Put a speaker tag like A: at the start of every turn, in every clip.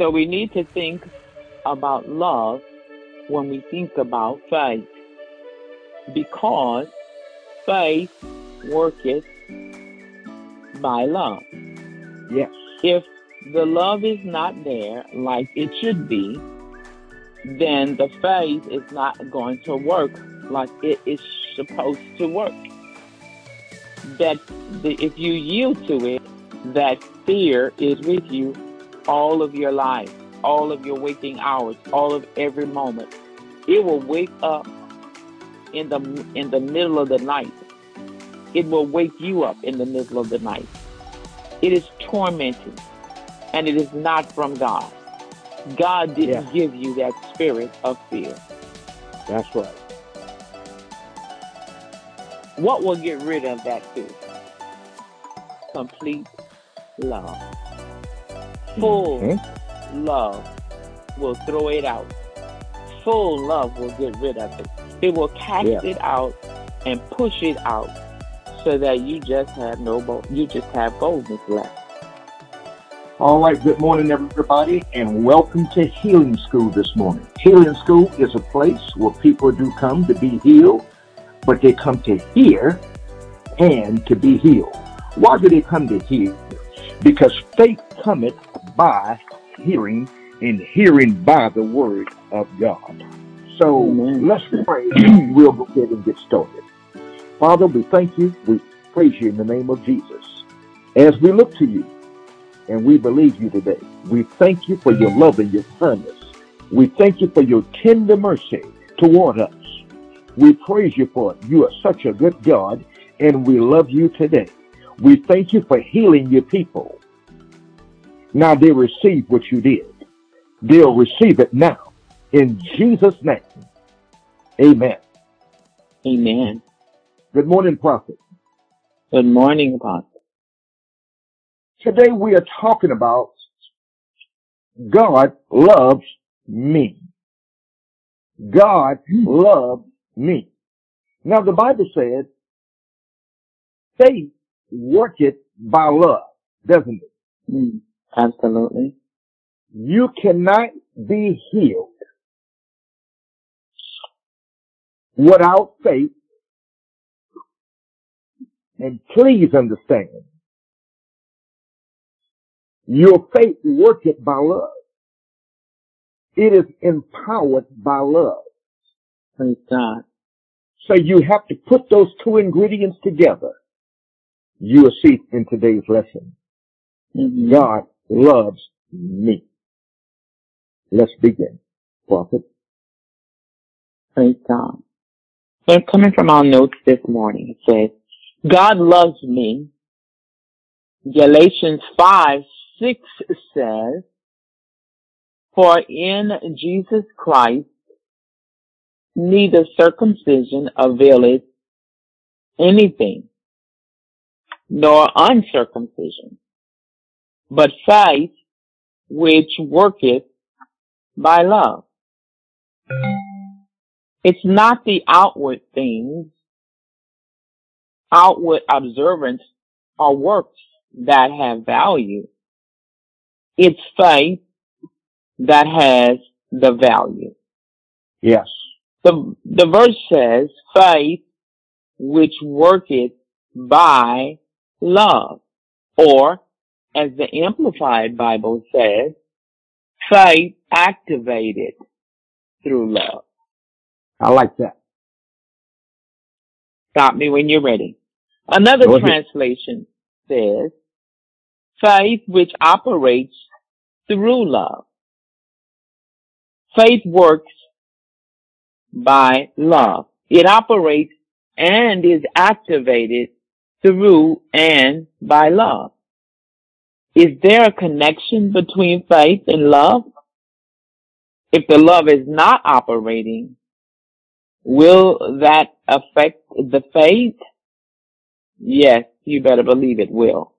A: So we need to think about love when we think about faith. Because faith worketh by love.
B: Yes.
A: If the love is not there like it should be, then the faith is not going to work like it is supposed to work. That the, if you yield to it, that fear is with you all of your life, all of your waking hours, all of every moment. It will wake up in the in the middle of the night. It will wake you up in the middle of the night. It is tormenting, and it is not from God. God didn't
B: Yeah.
A: give you that spirit of fear.
B: That's right.
A: What will get rid of that fear? Complete love. Full
B: Mhm.
A: love will throw it out. Full love will get rid of it. It will cast
B: Yeah.
A: it out and push it out so that you just have no bo- you just have boldness left.
B: All right, good morning, everybody, and welcome to Healing School this morning. Healing School is a place where people do come to be healed, but they come to hear and to be healed. Why do they come to hear? Because faith cometh by hearing, and hearing by the word of God. So
A: Amen.
B: let's pray. we'll go ahead and get started. Father, we thank you. We praise you in the name of Jesus. As we look to you, and we believe you today. We thank you for your love and your kindness. We thank you for your tender mercy toward us. We praise you for it. You are such a good God, and we love you today. We thank you for healing your people. Now they receive what you did. They'll receive it now. In Jesus' name. Amen.
A: Amen.
B: Good morning, Prophet.
A: Good morning, Apostle.
B: Today we are talking about God loves me. God loves me. Now the Bible says faith worketh by love, doesn't it?
A: Mm, absolutely.
B: You cannot be healed without faith. And please understand, your faith worketh by love. It is empowered by love.
A: Praise God.
B: So you have to put those two ingredients together. You will see in today's lesson.
A: Mhm.
B: God loves me. Let's begin. Prophet.
A: Praise God. So coming from our notes this morning, it says, God loves me. Galatians 5, 6 says, For in Jesus Christ neither circumcision availeth anything, nor uncircumcision, but faith which worketh by love. It's not the outward things, outward observance or works that have value. It's faith that has the value.
B: Yes.
A: The, the verse says, faith which worketh by love. Or, as the Amplified Bible says, faith activated through love.
B: I like that.
A: Stop me when you're ready. Another
B: Go ahead.
A: translation says, faith which operates through love. Faith works by love. It operates and is activated through and by love. Is there a connection between faith and love? If the love is not operating, will that affect the faith? Yes, you better believe it will.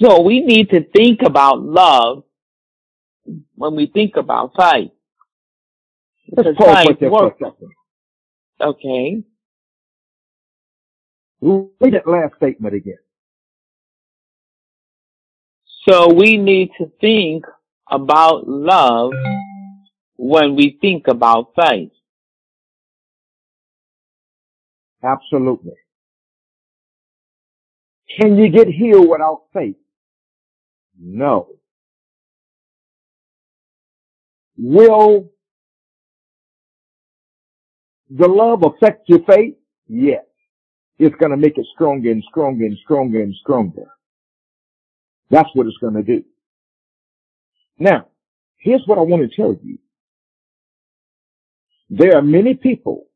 A: So we need to think about love when we think about faith.
B: Let's pause right for a second.
A: Okay.
B: Read that last statement again.
A: So we need to think about love when we think about faith?
B: Absolutely. Can you get healed without faith? No. Will the love affect your faith? Yes. It's going to make it stronger and stronger and stronger and stronger. That's what it's going to do. Now, here's what I want to tell you. There are many people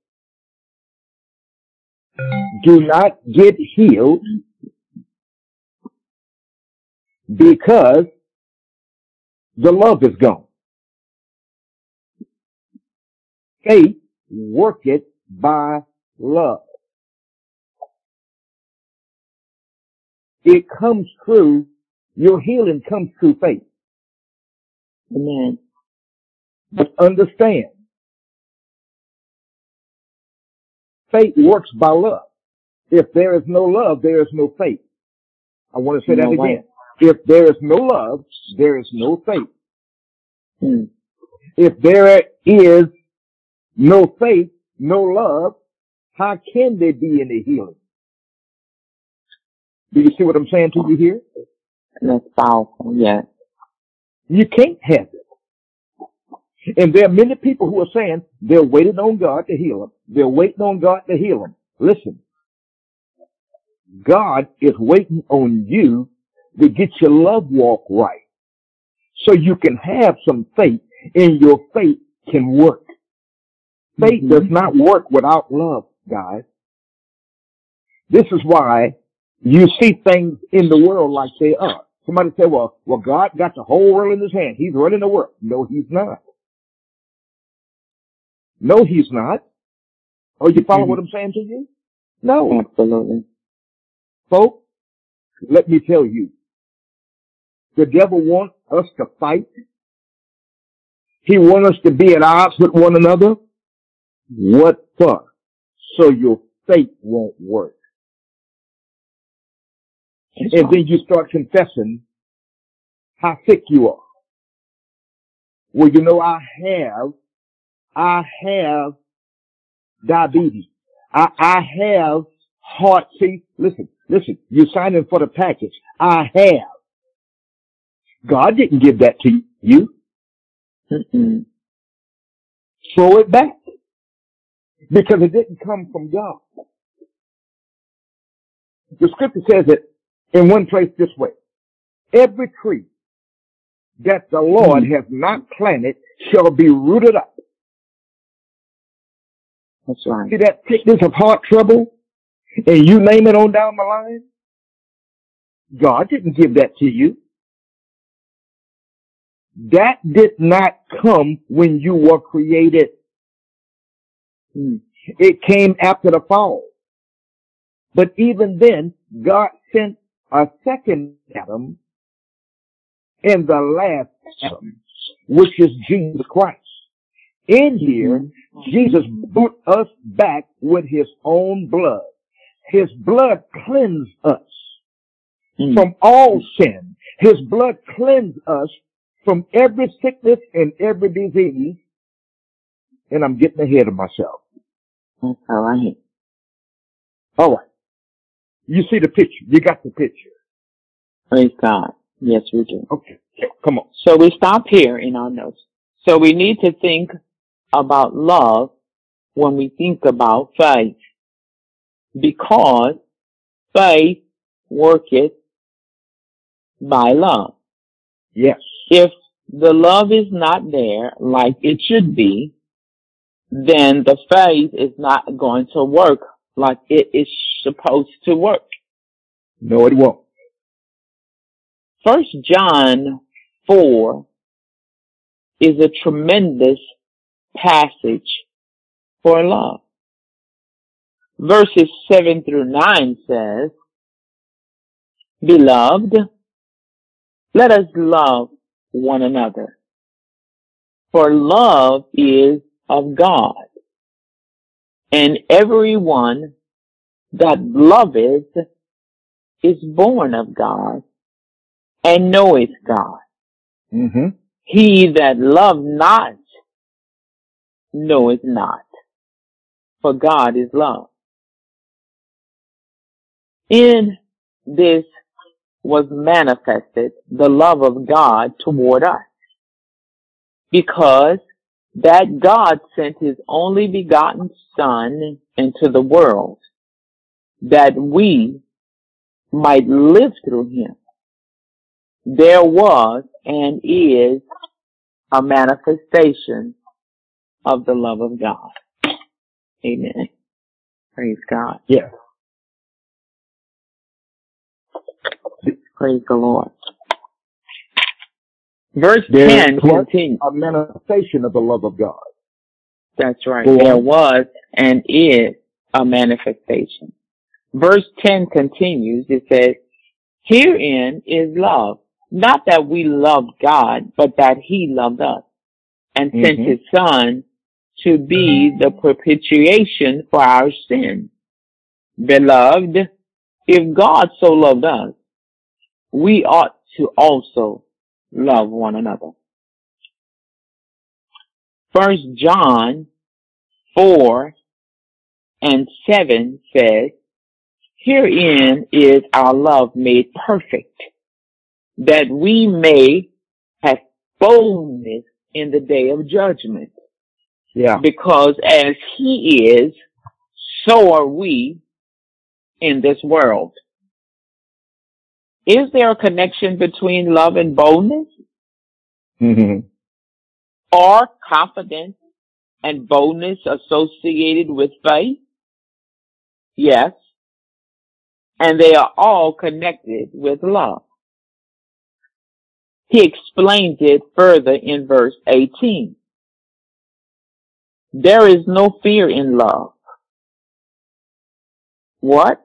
B: do not get healed because the love is gone. Faith worketh by love. It comes through, your healing comes through faith.
A: Amen.
B: But understand, faith works by love. If there is no love, there is no faith. I want to say
A: No
B: that
A: way.
B: again. If there is no love, there is no faith.
A: Hmm.
B: If there is no faith, no love, how can there be any healing? Do you see what I'm saying to you here?
A: That's powerful. yeah.
B: You can't have it. And there are many people who are saying they're waiting on God to heal them. They're waiting on God to heal them. Listen. God is waiting on you to get your love walk right. So you can have some faith and your faith can work. Faith
A: Mhm.
B: does not work without love, guys. This is why you see things in the world like they are. Somebody say, well, well, God got the whole world in his hand. He's running the world. No, he's not. No, he's not. Oh, you follow
A: Mhm.
B: what I'm saying to you? No.
A: Absolutely.
B: Folks, let me tell you. The devil wants us to fight. He wants us to be at odds with one another. What for? So your faith won't work. And then you start confessing how sick you are. Well, you know, I have, I have diabetes. I, I have heart. See, listen, listen, you're signing for the package. I have. God didn't give that to you.
A: Mm-mm.
B: Throw it back. Because it didn't come from God. The scripture says it in one place this way. Every tree that the Lord has not planted shall be rooted up.
A: That's right.
B: See that sickness of heart trouble? And you name it on down the line? God didn't give that to you. That did not come when you were created.
A: Mm.
B: It came after the fall. But even then, God sent a second Adam and the last Adam, which is Jesus Christ. In here, Jesus brought us back with his own blood. His blood cleansed us
A: Mm.
B: from all sin. His blood cleansed us from every sickness and every disease. And I'm getting ahead of myself.
A: That's all right.
B: All right. You see the picture. You got the picture.
A: Praise God. Yes, we do.
B: Okay. Come on.
A: So we stop here in our notes. So we need to think about love when we think about faith. Because faith worketh by love.
B: Yes.
A: If the love is not there like it should be, then the faith is not going to work like it is supposed to work.
B: No, it won't.
A: First John 4 is a tremendous passage for love. Verses 7 through 9 says, Beloved, let us love one another. For love is of God. And everyone that loveth is born of God and knoweth God.
B: Mm-hmm.
A: He that loved not knoweth not, for God is love. In this was manifested the love of God toward us, because that God sent his only begotten Son into the world, that we might live through him. There was and is a manifestation of the love of God. Amen. Praise God.
B: Yes.
A: Praise the Lord. Verse
B: There
A: 10
B: was
A: continues.
B: a manifestation of the love of God.
A: That's right.
B: Go
A: There was and is a manifestation. Verse 10 continues. It says, Herein is love. Not that we loved God, but that He loved us and sent
B: Mhm.
A: His Son to be the propitiation for our sins. Beloved, if God so loved us, we ought to also love one another. First John 4 and 7 says, Herein is our love made perfect, that we may have boldness in the day of judgment.
B: Yeah.
A: Because as he is, so are we in this world. Is there a connection between love and boldness?
B: hmm
A: Are confidence and boldness associated with faith? Yes. And they are all connected with love. He explains it further in verse 18. There is no fear in love. What?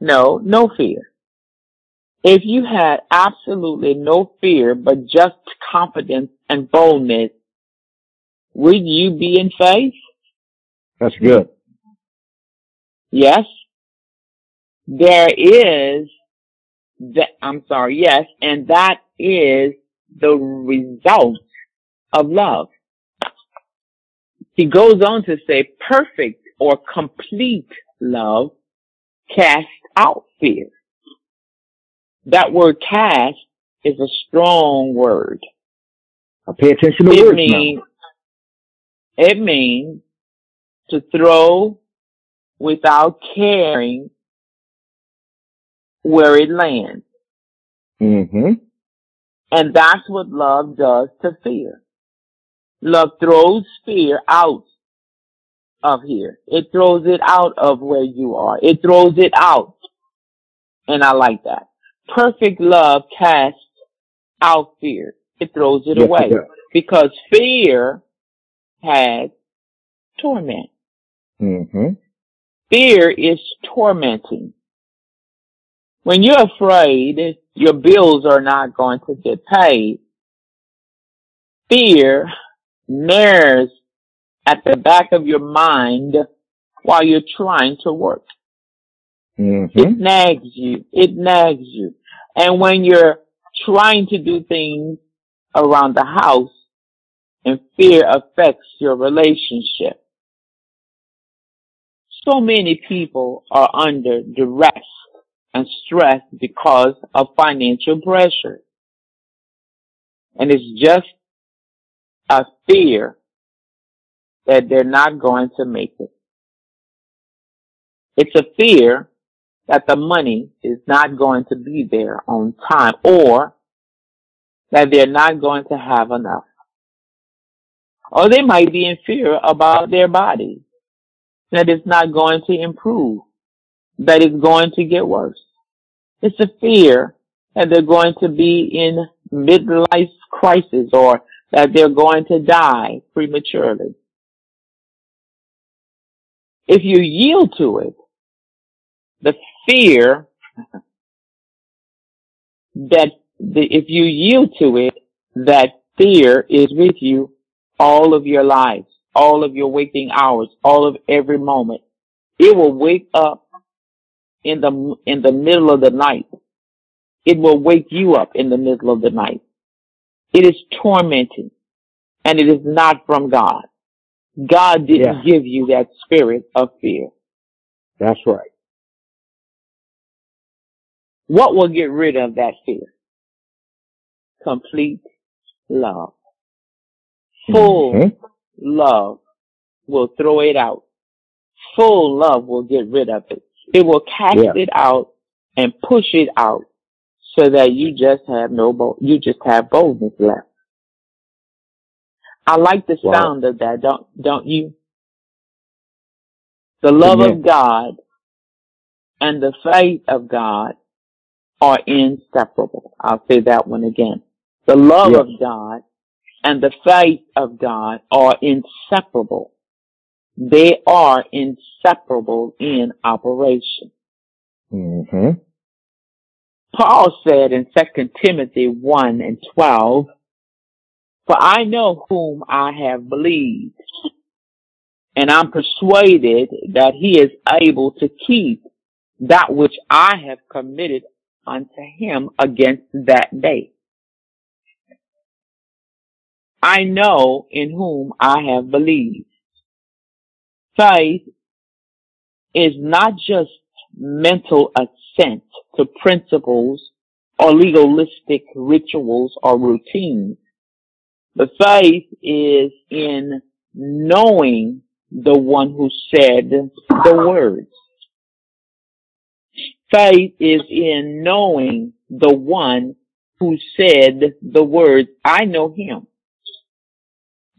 A: No, no fear. If you had absolutely no fear but just confidence and boldness, would you be in faith?
B: That's good.
A: Yes. There is that, I'm sorry, yes, and that is the result of love. He goes on to say perfect or complete love casts out fear. That word cast is a strong word.
B: I pay attention to
A: It
B: words
A: means, it means to throw without caring where it lands.
B: now. hmm
A: And that's what love does to fear. Love throws fear out of here. It throws it out of where you are. It throws it out. And I like that. Perfect love casts out fear. It throws it
B: Yes,
A: away.
B: it.
A: Because fear has torment.
B: hmm
A: Fear is tormenting. When you're afraid your bills are not going to get paid, fear nares at the back of your mind while you're trying to work.
B: Hmm
A: It nags you. It nags you. And when you're trying to do things around the house and fear affects your relationship. So many people are under duress and stress because of financial pressure. And it's just a fear that they're not going to make it. It's a fear that the money is not going to be there on time or that they're not going to have enough. Or they might be in fear about their body, that it's not going to improve, that it's going to get worse. It's a fear that they're going to be in midlife crisis or that they're going to die prematurely. If you yield to it, the fear that the, if you yield to it, that fear is with you all of your lives, all of your waking hours, all of every moment. It will wake up in the, in the middle of the night. It will wake you up in the middle of the night. It is tormenting and it is not from God. God didn't
B: Yeah.
A: give you that spirit of fear.
B: That's right.
A: What will get rid of that fear? Complete love. Full
B: Mhm.
A: love will throw it out. Full love will get rid of it. It will cast
B: Yeah.
A: it out and push it out so that you just have no you just have boldness left. I like the
B: Wow.
A: sound of that, don't don't you? The love
B: Amen.
A: of God and the faith of God are inseparable. I'll say that one again. The love
B: Yes.
A: of God and the faith of God are inseparable. They are inseparable in operation.
B: hmm
A: Paul said in 2 Timothy 1 and 12, For I know whom I have believed, and I'm persuaded that he is able to keep that which I have committed unto him against that day. I know in whom I have believed. Faith is not just mental assent to principles or legalistic rituals or routines. The faith is in knowing the one who said the words. Faith is in knowing the one who said the words, I know him.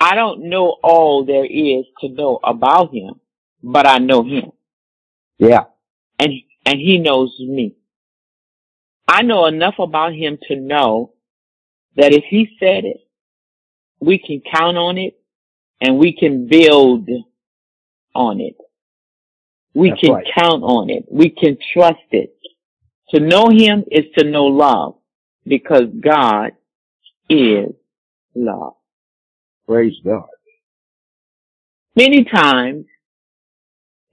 A: I don't know all there is to know about him, but I know him
B: Yeah.
A: and, and he knows me. I know enough about him to know that if he said it, we can count on it and we can build on it. We
B: That's
A: can
B: right.
A: count on it. We can trust it. To know him is to know love because God is love.
B: Praise God.
A: Many times,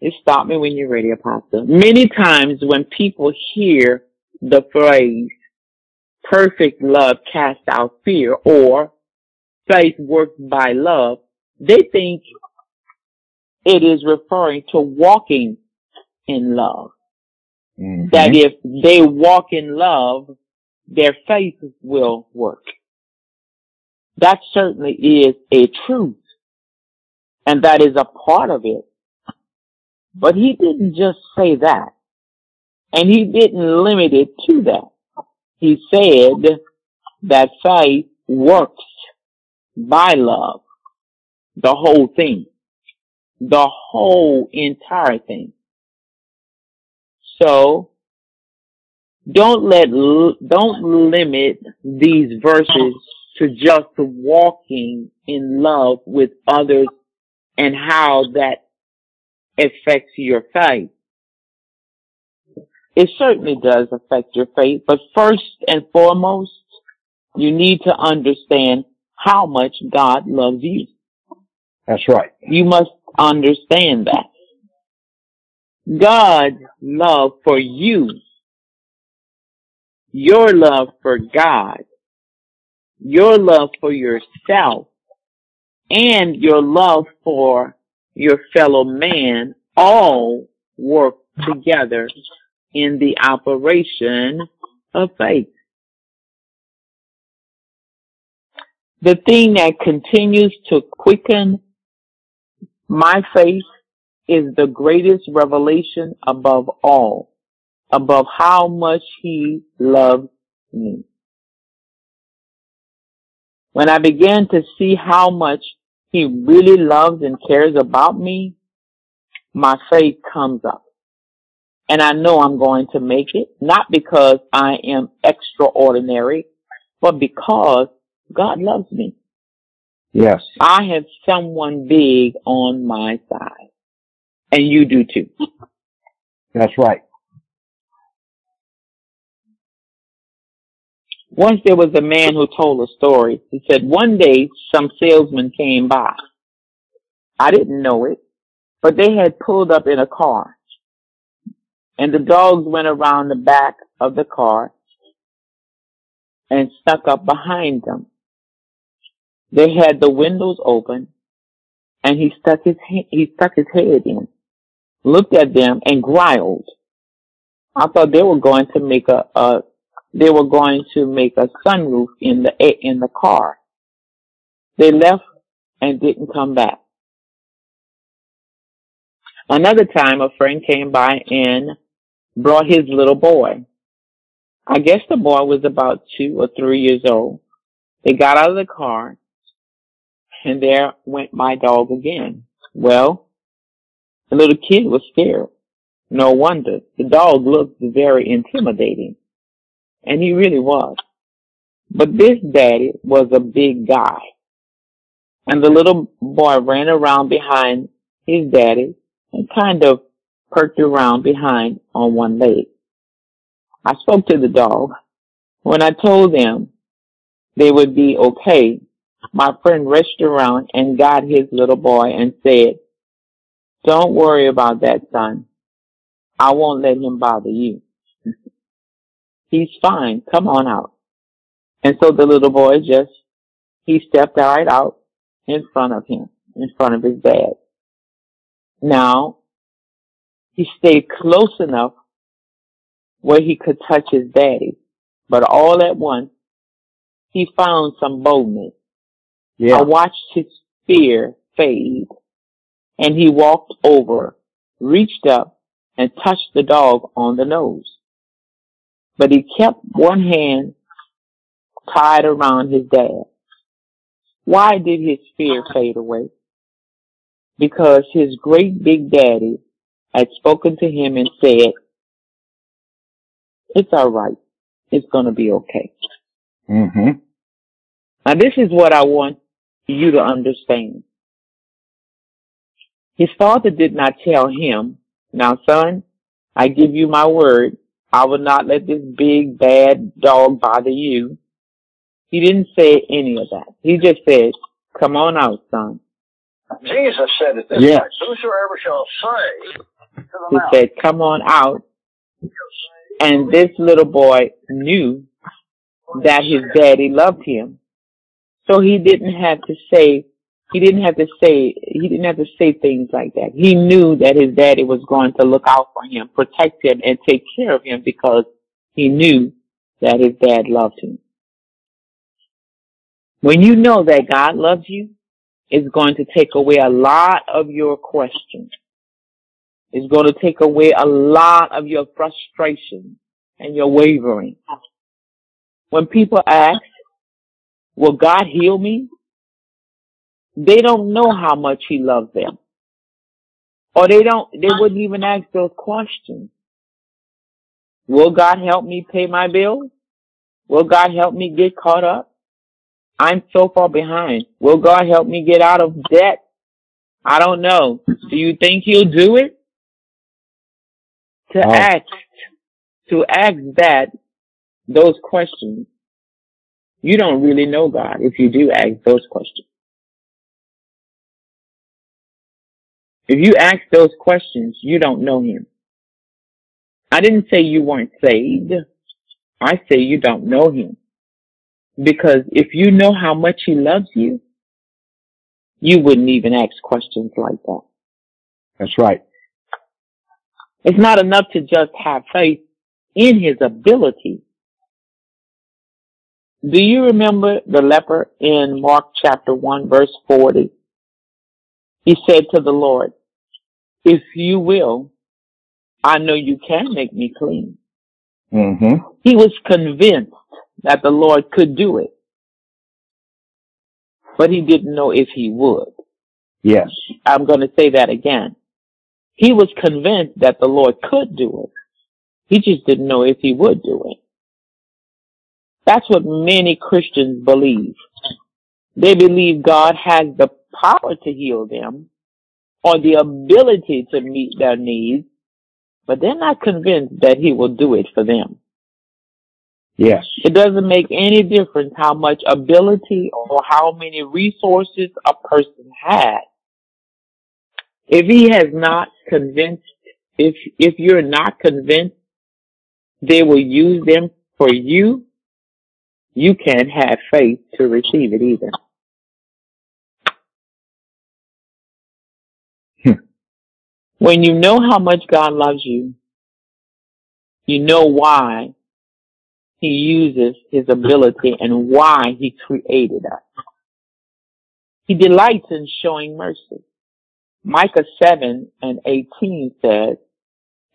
A: just stop me when you're ready, Apostle. Many times when people hear the phrase, perfect love casts out fear or faith works by love, they think it is referring to walking in love.
B: Mhm.
A: That if they walk in love, their faith will work. That certainly is a truth. And that is a part of it. But he didn't just say that. And he didn't limit it to that. He said that faith works by love. The whole thing. The whole entire thing. So, don't let, don't limit these verses to just walking in love with others and how that affects your faith. It certainly does affect your faith, but first and foremost, you need to understand how much God loves you.
B: That's right.
A: You must understand that. God's love for you, your love for God, your love for yourself, and your love for your fellow man all work together in the operation of faith. The thing that continues to quicken my faith is the greatest revelation above all, above how much he loves me. When I began to see how much he really loves and cares about me, my faith comes up. And I know I'm going to make it, not because I am extraordinary, but because God loves me.
B: Yes.
A: I have someone big on my side. And you do too.
B: That's right.
A: Once there was a man who told a story. He said one day some salesmen came by. I didn't know it, but they had pulled up in a car. And the dogs went around the back of the car and stuck up behind them. They had the windows open and he stuck his, he stuck his head in, looked at them and growled. I thought they were going to make a, a they were going to make a sunroof in the in the car. They left and didn't come back. Another time, a friend came by and brought his little boy. I guess the boy was about two or three years old. They got out of the car, and there went my dog again. Well, the little kid was scared. No wonder. The dog looked very intimidating. And he really was. But this daddy was a big guy. And the little boy ran around behind his daddy and kind of perked around behind on one leg. I spoke to the dog. When I told them they would be okay, my friend reached around and got his little boy and said, don't worry about that, son. I won't let him bother you. He's fine. Come on out. And so the little boy just, he stepped right out in front of him, in front of his dad. Now, he stayed close enough where he could touch his daddy, but all at once, he found some boldness. Yeah. I watched his fear fade and he walked over, reached up and touched the dog on the nose. But he kept one hand tied around his dad. Why did his fear fade away? Because his great big daddy had spoken to him and said, it's alright. It's gonna be okay.
B: Mm-hmm.
A: Now this is what I want you to understand. His father did not tell him, now son, I give you my word, I will not let this big bad dog bother you. He didn't say any of that. He just said, come on out, son.
C: Jesus said it this yes. way, whosoever shall say
A: He said, come on out. And this little boy knew that his daddy loved him. So he didn't have to say he didn't have to say he didn't have to say things like that. He knew that his daddy was going to look out for him, protect him, and take care of him because he knew that his dad loved him. When you know that God loves you, it's going to take away a lot of your questions. It's going to take away a lot of your frustration and your wavering. When people ask, will God heal me? They don't know how much he loves them. Or they don't, they wouldn't even ask those questions. Will God help me pay my bills? Will God help me get caught up? I'm so far behind. Will God help me get out of debt? I don't know. Do you think he'll do it? To oh. ask, to ask that, those questions, you don't really know God if you do ask those questions. If you ask those questions, you don't know him. I didn't say you weren't saved. I say you don't know him. Because if you know how much he loves you, you wouldn't even ask questions like that.
B: That's right.
A: It's not enough to just have faith in his ability. Do you remember the leper in Mark chapter 1 verse 40? He said to the Lord, if you will, I know you can make me clean.
B: Mm-hmm.
A: He was convinced that the Lord could do it, but he didn't know if he would.
B: Yes.
A: I'm going to say that again. He was convinced that the Lord could do it. He just didn't know if he would do it. That's what many Christians believe. They believe God has the power to heal them or the ability to meet their needs, but they're not convinced that he will do it for them.
B: Yes.
A: It doesn't make any difference how much ability or how many resources a person has. If he has not convinced, if, if you're not convinced they will use them for you, you can't have faith to receive it either. Hmm. When you know how much God loves you, you know why he uses his ability and why he created us. He delights in showing mercy. Micah 7 and 18 says,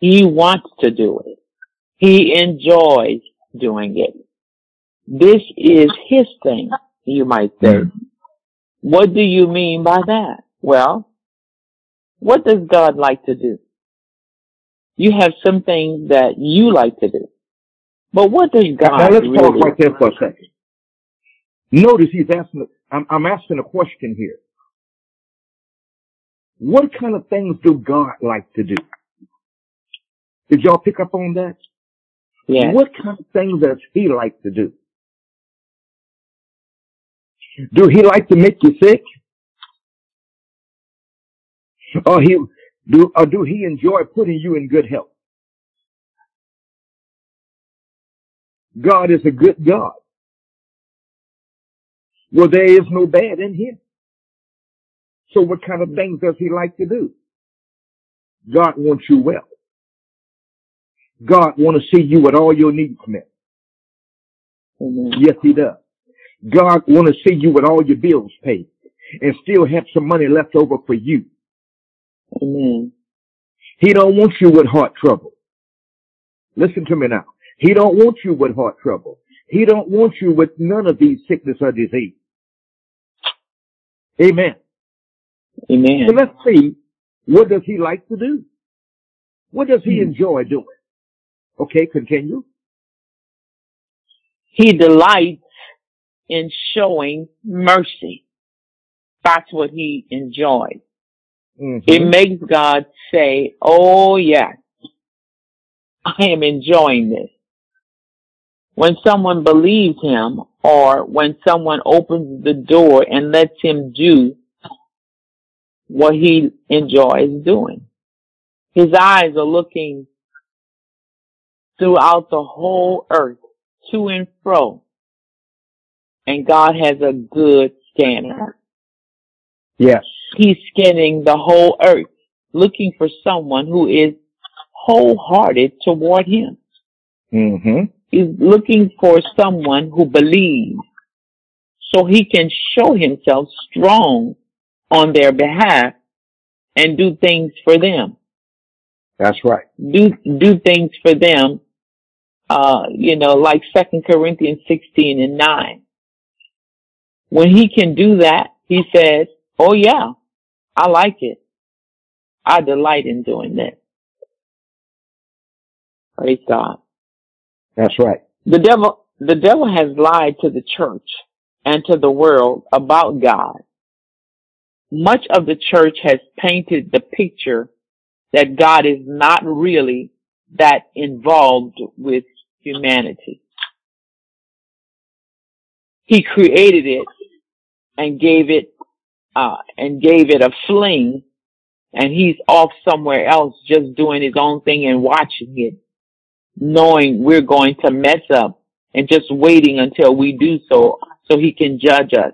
A: he wants to do it. He enjoys doing it. This is his thing, you might say. Mm-hmm. What do you mean by that? Well, what does God like to do? You have some things that you like to do. But what does God
B: Now let's
A: really
B: pause right there for a second. Notice he's asking, I'm, I'm asking a question here. What kind of things do God like to do? Did y'all pick up on that?
A: Yeah.
B: What kind of things does he like to do? Do he like to make you sick? Or he do or do he enjoy putting you in good health? God is a good God. Well, there is no bad in him. So what kind of things does he like to do? God wants you well. God want to see you with all your needs met.
A: Amen.
B: Yes, he does. God want to see you with all your bills paid and still have some money left over for you.
A: Amen.
B: He don't want you with heart trouble. Listen to me now. He don't want you with heart trouble. He don't want you with none of these sickness or disease. Amen.
A: Amen.
B: So let's see, what does he like to do? What does he hmm. enjoy doing? Okay, continue.
A: He delights in showing mercy. That's what he enjoys.
B: Mhm.
A: It makes God say, oh yes, I am enjoying this. When someone believes him or when someone opens the door and lets him do what he enjoys doing. His eyes are looking throughout the whole earth, to and fro. And God has a good scanner.
B: Yes.
A: He's scanning the whole earth, looking for someone who is wholehearted toward him.
B: Mm-hmm.
A: He's looking for someone who believes so he can show himself strong on their behalf and do things for them.
B: That's right.
A: Do, do things for them, uh, you know, like Second Corinthians 16 and 9. When he can do that, he says, oh yeah, I like it. I delight in doing this. Praise God.
B: That's right.
A: The devil, the devil has lied to the church and to the world about God. Much of the church has painted the picture that God is not really that involved with humanity. He created it and gave it, uh, and gave it a fling and he's off somewhere else just doing his own thing and watching it, knowing we're going to mess up and just waiting until we do so, so he can judge us.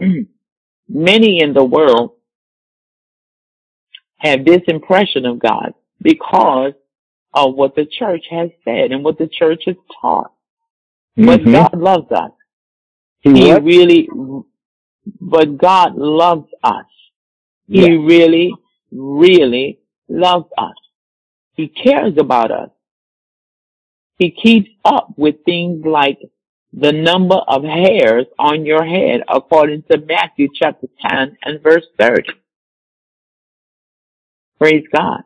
A: Many in the world have this impression of God because of what the church has said and what the church has taught. But
B: Mhm.
A: God loves us.
B: He
A: He really, but God loves us. He
B: Yeah.
A: really, really loves us. He cares about us. He keeps up with things like the number of hairs on your head according to Matthew chapter 10 and verse 30. Praise God.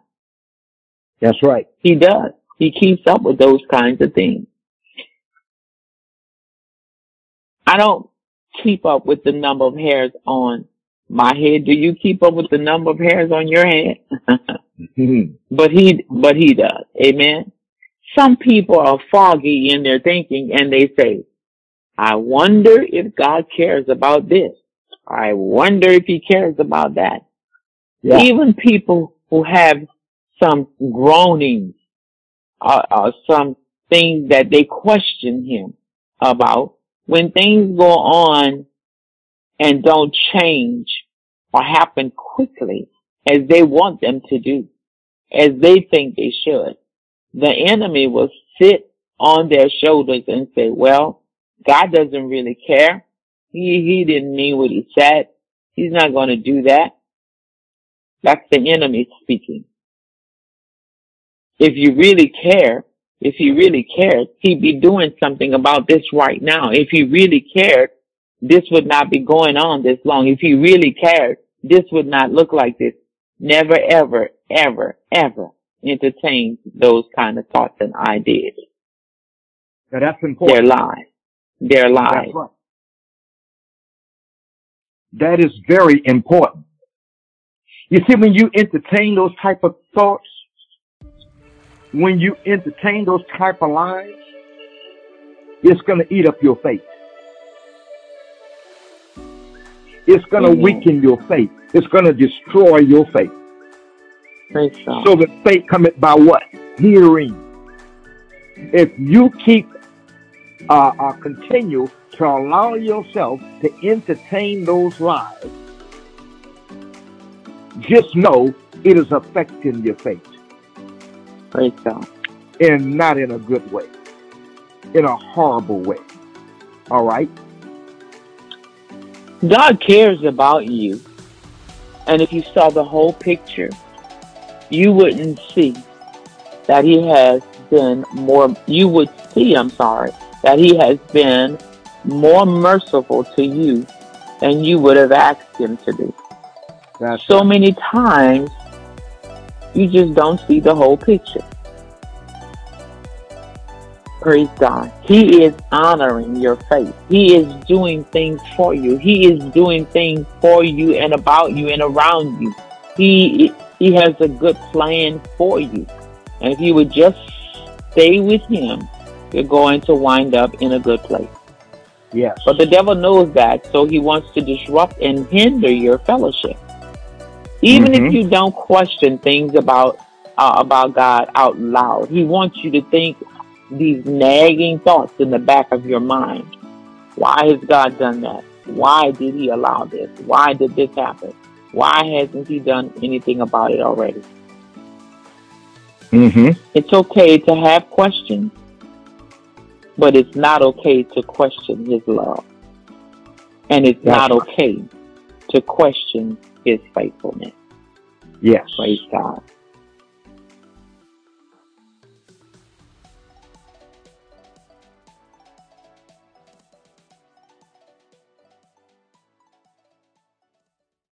B: That's right.
A: He does. He keeps up with those kinds of things. I don't keep up with the number of hairs on my head. Do you keep up with the number of hairs on your head?
B: Mhm.
A: but he, but he does. Amen. Some people are foggy in their thinking and they say, I wonder if God cares about this. I wonder if he cares about that.
B: Yeah.
A: Even people who have some groanings or, or some things that they question him about, when things go on and don't change or happen quickly, as they want them to do, as they think they should. The enemy will sit on their shoulders and say, well, God doesn't really care. He, he didn't mean what he said. He's not going to do that. That's the enemy speaking. If you really care, if he really cared, he'd be doing something about this right now. If he really cared, this would not be going on this long. If he really cared, this would not look like this. Never, ever, ever, ever entertain those kind of thoughts and ideas.
B: Now that's important.
A: They're lies. They're lies.
B: Right. That is very important. You see, when you entertain those type of thoughts, when you entertain those type of lies, it's going to eat up your faith. It's going to weaken your faith. It's going to destroy your faith. So that faith cometh by what? Hearing. If you keep, uh, uh, continue to allow yourself to entertain those lies, just know it is affecting your faith.
A: Praise God.
B: And not in a good way, in a horrible way. All right?
A: God cares about you. And if you saw the whole picture, you wouldn't see that He has been more, you would see, I'm sorry, that He has been more merciful to you than you would have asked Him to be. That's so right. many times, you just don't see the whole picture. Praise God. He is honoring your faith. He is doing things for you. He is doing things for you and about you and around you. He he has a good plan for you. And if you would just stay with him, you're going to wind up in a good place.
B: Yes.
A: But the devil knows that, so he wants to disrupt and hinder your fellowship. Even mm-hmm. if you don't question things about uh, about God out loud, He wants you to think these nagging thoughts in the back of your mind. Why has God done that? Why did He allow this? Why did this happen? Why hasn't He done anything about it already?
B: Mm-hmm.
A: It's okay to have questions, but it's not okay to question His love. And it's That's not okay to question his faithfulness.
B: Yes.
A: Praise God.